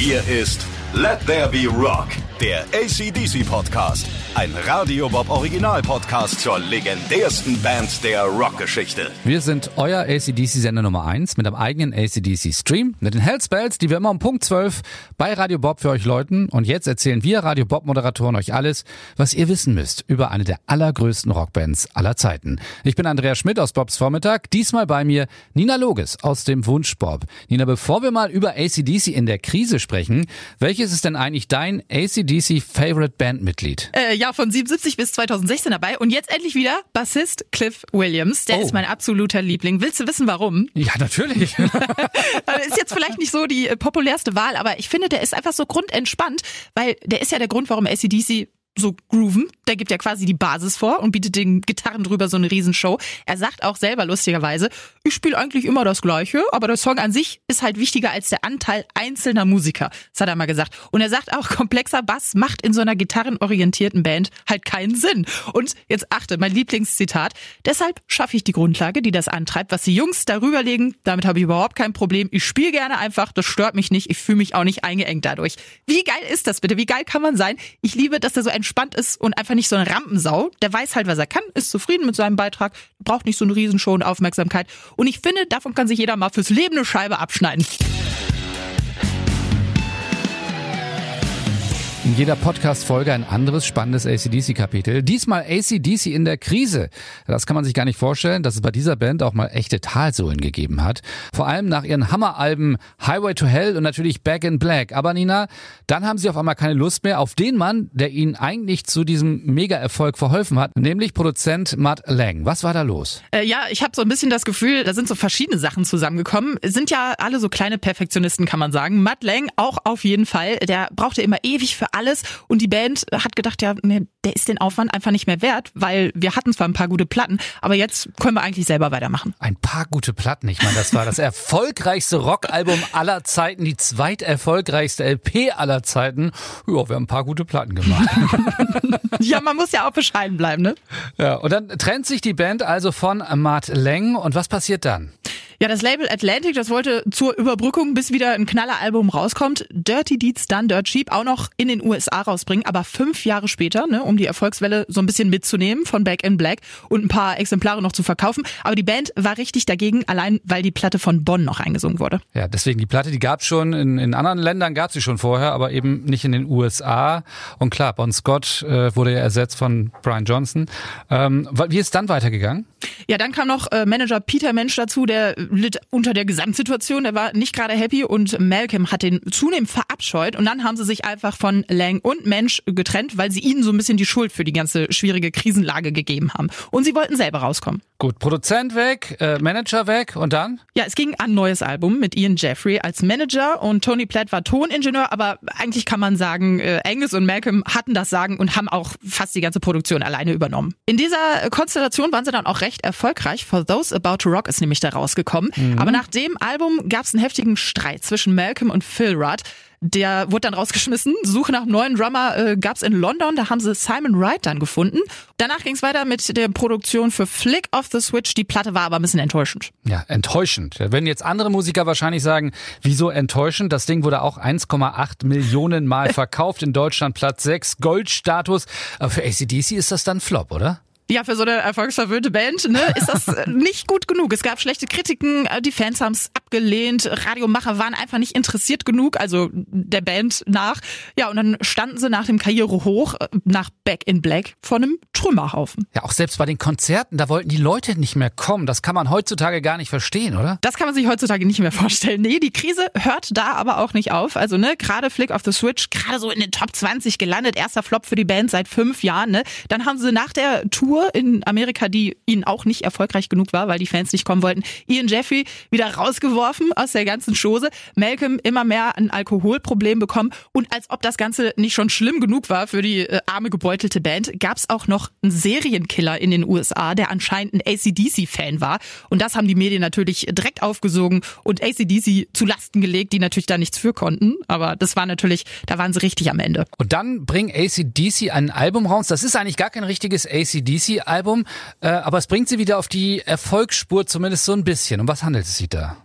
Hier ist Let There Be Rock, der ACDC Podcast. Ein Radio Bob Original Podcast zur legendärsten Band der Rockgeschichte. Wir sind euer ACDC-Sender Nummer 1 mit einem eigenen ACDC-Stream, mit den Hellspells, die wir immer um Punkt 12 bei Radio Bob für euch läuten. Und jetzt erzählen wir Radio Bob-Moderatoren euch alles, was ihr wissen müsst über eine der allergrößten Rockbands aller Zeiten. Ich bin Andrea Schmidt aus Bobs Vormittag, diesmal bei mir Nina Loges aus dem Wunsch Bob. Nina, bevor wir mal über ACDC in der Krise sprechen, welches ist denn eigentlich dein ACDC-Favorite Bandmitglied? Äh, ja, von 77 bis 2016 dabei. Und jetzt endlich wieder Bassist Cliff Williams. Der Oh. ist mein absoluter Liebling. Willst du wissen, warum? Ja, natürlich. Also ist jetzt vielleicht nicht so die äh, populärste Wahl, aber ich finde, der ist einfach so grundentspannt, weil der ist ja der Grund, warum ACDC so grooven. Der gibt ja quasi die Basis vor und bietet den Gitarren drüber so eine Riesenshow. Er sagt auch selber lustigerweise, ich spiele eigentlich immer das Gleiche, aber der Song an sich ist halt wichtiger als der Anteil einzelner Musiker. Das hat er mal gesagt. Und er sagt auch, komplexer Bass macht in so einer gitarrenorientierten Band halt keinen Sinn. Und jetzt achte, mein Lieblingszitat. Deshalb schaffe ich die Grundlage, die das antreibt, was die Jungs darüber legen. Damit habe ich überhaupt kein Problem. Ich spiele gerne einfach, das stört mich nicht. Ich fühle mich auch nicht eingeengt dadurch. Wie geil ist das bitte? Wie geil kann man sein? Ich liebe, dass er so entspannt ist und einfach nicht so eine Rampensau. Der weiß halt, was er kann, ist zufrieden mit seinem Beitrag, braucht nicht so eine Riesenshow und Aufmerksamkeit. Und ich finde, davon kann sich jeder mal fürs Leben eine Scheibe abschneiden. In jeder Podcast-Folge ein anderes spannendes ACDC-Kapitel. Diesmal ACDC in der Krise. Das kann man sich gar nicht vorstellen, dass es bei dieser Band auch mal echte Talsohlen gegeben hat. Vor allem nach ihren Hammeralben Highway to Hell und natürlich Back in Black. Aber Nina, dann haben sie auf einmal keine Lust mehr auf den Mann, der ihnen eigentlich zu diesem Mega-Erfolg verholfen hat, nämlich Produzent Matt Lang. Was war da los? Äh, ja, ich habe so ein bisschen das Gefühl, da sind so verschiedene Sachen zusammengekommen. Sind ja alle so kleine Perfektionisten, kann man sagen. Matt Lang auch auf jeden Fall. Der brauchte immer ewig für alles und die Band hat gedacht, ja, nee, der ist den Aufwand einfach nicht mehr wert, weil wir hatten zwar ein paar gute Platten, aber jetzt können wir eigentlich selber weitermachen. Ein paar gute Platten. Ich meine, das war das erfolgreichste Rockalbum aller Zeiten, die zweiterfolgreichste LP aller Zeiten. Ja, wir haben ein paar gute Platten gemacht. Ja, man muss ja auch bescheiden bleiben, ne? ja, und dann trennt sich die Band also von Matt Lang. Und was passiert dann? Ja, das Label Atlantic, das wollte zur Überbrückung, bis wieder ein Knalleralbum rauskommt, Dirty Deeds Done Dirt Cheap auch noch in den USA rausbringen, aber fünf Jahre später, ne, um die Erfolgswelle so ein bisschen mitzunehmen von Back in Black und ein paar Exemplare noch zu verkaufen. Aber die Band war richtig dagegen, allein weil die Platte von Bonn noch eingesungen wurde. Ja, deswegen die Platte, die gab's schon in, in anderen Ländern, gab's sie schon vorher, aber eben nicht in den USA. Und klar, Bon Scott äh, wurde ja ersetzt von Brian Johnson. Ähm, wie ist dann weitergegangen? Ja, dann kam noch äh, Manager Peter Mensch dazu, der litt unter der Gesamtsituation, der war nicht gerade happy und Malcolm hat den zunehmend verabscheut und dann haben sie sich einfach von Lang und Mensch getrennt, weil sie ihnen so ein bisschen die Schuld für die ganze schwierige Krisenlage gegeben haben. Und sie wollten selber rauskommen. Gut, Produzent weg, äh, Manager weg und dann? Ja, es ging an ein neues Album mit Ian Jeffrey als Manager und Tony Platt war Toningenieur, aber eigentlich kann man sagen, äh, Angus und Malcolm hatten das Sagen und haben auch fast die ganze Produktion alleine übernommen. In dieser Konstellation waren sie dann auch recht erfolgreich. For Those About to Rock ist nämlich da rausgekommen. Aber nach dem Album gab es einen heftigen Streit zwischen Malcolm und Phil Rudd. Der wurde dann rausgeschmissen. Suche nach einem neuen Drummer äh, gab's in London. Da haben sie Simon Wright dann gefunden. Danach ging's weiter mit der Produktion für Flick of the Switch. Die Platte war aber ein bisschen enttäuschend. Ja, enttäuschend. Würden jetzt andere Musiker wahrscheinlich sagen, wieso enttäuschend? Das Ding wurde auch 1,8 Millionen Mal verkauft, in Deutschland Platz 6, Goldstatus. Aber für ACDC ist das dann Flop, oder? Ja, für so eine erfolgsverwöhnte Band ne, ist das äh, nicht gut genug. Es gab schlechte Kritiken, äh, die Fans haben es abgelehnt, Radiomacher waren einfach nicht interessiert genug, also der Band nach. Ja, und dann standen sie nach dem Karriere hoch, äh, nach Back in Black, vor einem Trümmerhaufen. Ja, auch selbst bei den Konzerten, da wollten die Leute nicht mehr kommen. Das kann man heutzutage gar nicht verstehen, oder? Das kann man sich heutzutage nicht mehr vorstellen. Nee, die Krise hört da aber auch nicht auf. Also, ne, gerade Flick of the Switch, gerade so in den Top 20 gelandet, erster Flop für die Band seit fünf Jahren, ne. Dann haben sie nach der Tour in Amerika, die ihnen auch nicht erfolgreich genug war, weil die Fans nicht kommen wollten, Ian Jeffrey wieder rausgeworfen aus der ganzen Chose. Malcolm immer mehr ein Alkoholproblem bekommen. Und als ob das Ganze nicht schon schlimm genug war für die äh, arme, gebeutelte Band, gab's auch noch einen Serienkiller in den USA, der anscheinend ein ACDC-Fan war. Und das haben die Medien natürlich direkt aufgesogen und ACDC zu Lasten gelegt, die natürlich da nichts für konnten. Aber das war natürlich, da waren sie richtig am Ende. Und dann bringen ACDC ein Album raus. Das ist eigentlich gar kein richtiges ACDC-Album, äh, aber es bringt sie wieder auf die Erfolgsspur, zumindest so ein bisschen. Um was handelt es sich da?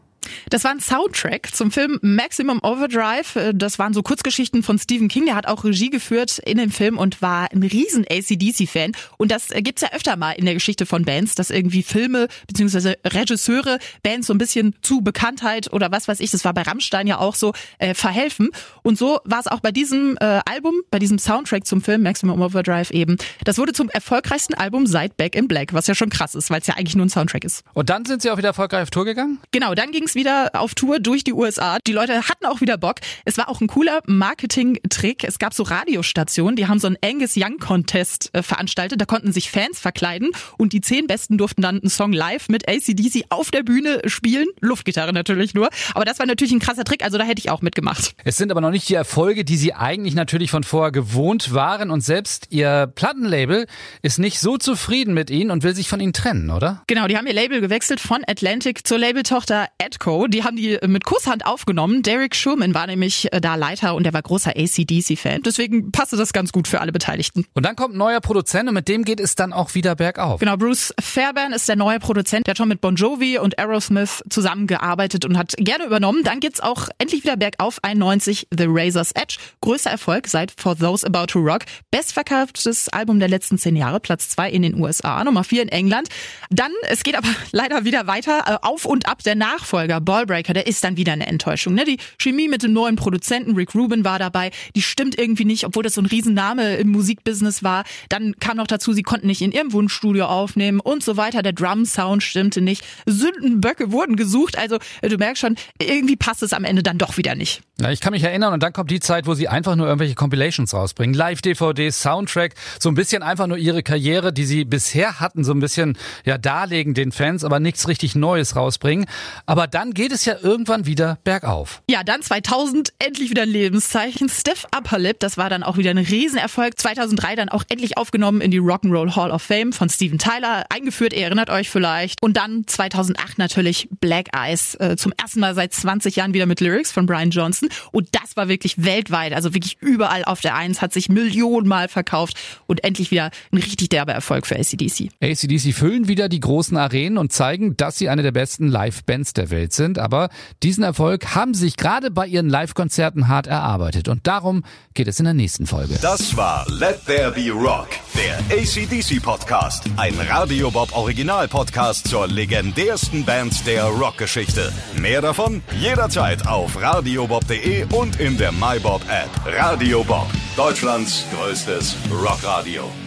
Das war ein Soundtrack zum Film Maximum Overdrive. Das waren so Kurzgeschichten von Stephen King. Der hat auch Regie geführt in dem Film und war ein riesen ACDC-Fan. Und das gibt's ja öfter mal in der Geschichte von Bands, dass irgendwie Filme bzw. Regisseure Bands so ein bisschen zu Bekanntheit oder was weiß ich, das war bei Rammstein ja auch so, äh, verhelfen. Und so war es auch bei diesem äh, Album, bei diesem Soundtrack zum Film Maximum Overdrive eben. Das wurde zum erfolgreichsten Album seit Back in Black, was ja schon krass ist, weil es ja eigentlich nur ein Soundtrack ist. Und dann sind sie auch wieder erfolgreich auf Tour gegangen? Genau, dann ging es wieder auf Tour durch die USA. Die Leute hatten auch wieder Bock. Es war auch ein cooler Marketing-Trick. Es gab so Radiostationen, die haben so einen Angus Young Contest äh, veranstaltet. Da konnten sich Fans verkleiden und die zehn Besten durften dann einen Song live mit ACDC auf der Bühne spielen. Luftgitarre natürlich nur. Aber das war natürlich ein krasser Trick, also da hätte ich auch mitgemacht. Es sind aber noch nicht die Erfolge, die sie eigentlich natürlich von vorher gewohnt waren und selbst ihr Plattenlabel ist nicht so zufrieden mit ihnen und will sich von ihnen trennen, oder? Genau, die haben ihr Label gewechselt von Atlantic zur Labeltochter Edco. Die haben die mit Kusshand aufgenommen. Derek Sherman war nämlich äh, da Leiter und der war großer ACDC-Fan. Deswegen passte das ganz gut für alle Beteiligten. Und dann kommt ein neuer Produzent und mit dem geht es dann auch wieder bergauf. Genau, Bruce Fairbairn ist der neue Produzent. Der hat schon mit Bon Jovi und Aerosmith zusammengearbeitet und hat gerne übernommen. Dann geht's auch endlich wieder bergauf. 91 The Razor's Edge. Größter Erfolg seit For Those About to Rock. Bestverkauftes Album der letzten zehn Jahre. Platz zwei in den USA, Nummer vier in England. Dann, es geht aber leider wieder weiter. äh, Auf und ab der Nachfolger Ballbreaker, der ist dann wieder eine Enttäuschung. Ne? Die Chemie mit dem neuen Produzenten Rick Rubin war dabei. Die stimmt irgendwie nicht, obwohl das so ein Riesenname im Musikbusiness war. Dann kam noch dazu, sie konnten nicht in ihrem Wunschstudio aufnehmen und so weiter. Der Drum-Sound stimmte nicht. Sündenböcke wurden gesucht. Also äh, du merkst schon, irgendwie passt es am Ende dann doch wieder nicht. Ja, ich kann mich erinnern und dann kommt die Zeit, wo sie einfach nur irgendwelche Compilations rausbringen. Live-DVDs, Soundtrack, so ein bisschen einfach nur ihre Karriere, die sie bisher hatten, so ein bisschen ja darlegen den Fans, aber nichts richtig Neues rausbringen. Aber dann geht es ja irgendwann wieder bergauf. Ja, dann 2000 endlich wieder ein Lebenszeichen. Stiff Upper Lip, das war dann auch wieder ein Riesenerfolg. 2003 dann auch endlich aufgenommen in die Rock'n'Roll Hall of Fame von Steven Tyler, eingeführt, ihr erinnert euch vielleicht. Und dann 2008 natürlich Black Eyes, äh, zum ersten Mal seit 20 Jahren wieder mit Lyrics von Brian Johnson. Und das war wirklich weltweit, also wirklich überall auf der Eins, hat sich Millionenmal verkauft und endlich wieder ein richtig derber Erfolg für ACDC. ACDC füllen wieder die großen Arenen und zeigen, dass sie eine der besten Live-Bands der Welt sind. Aber diesen Erfolg haben sie sich gerade bei ihren Live-Konzerten hart erarbeitet. Und darum geht es in der nächsten Folge. Das war Let There Be Rock, der ACDC Podcast. Ein Radio Bob Original Podcast zur legendärsten Band der Rockgeschichte. Mehr davon jederzeit auf radiobob.de und in der MyBob App. Radio Bob, Deutschlands größtes Rockradio.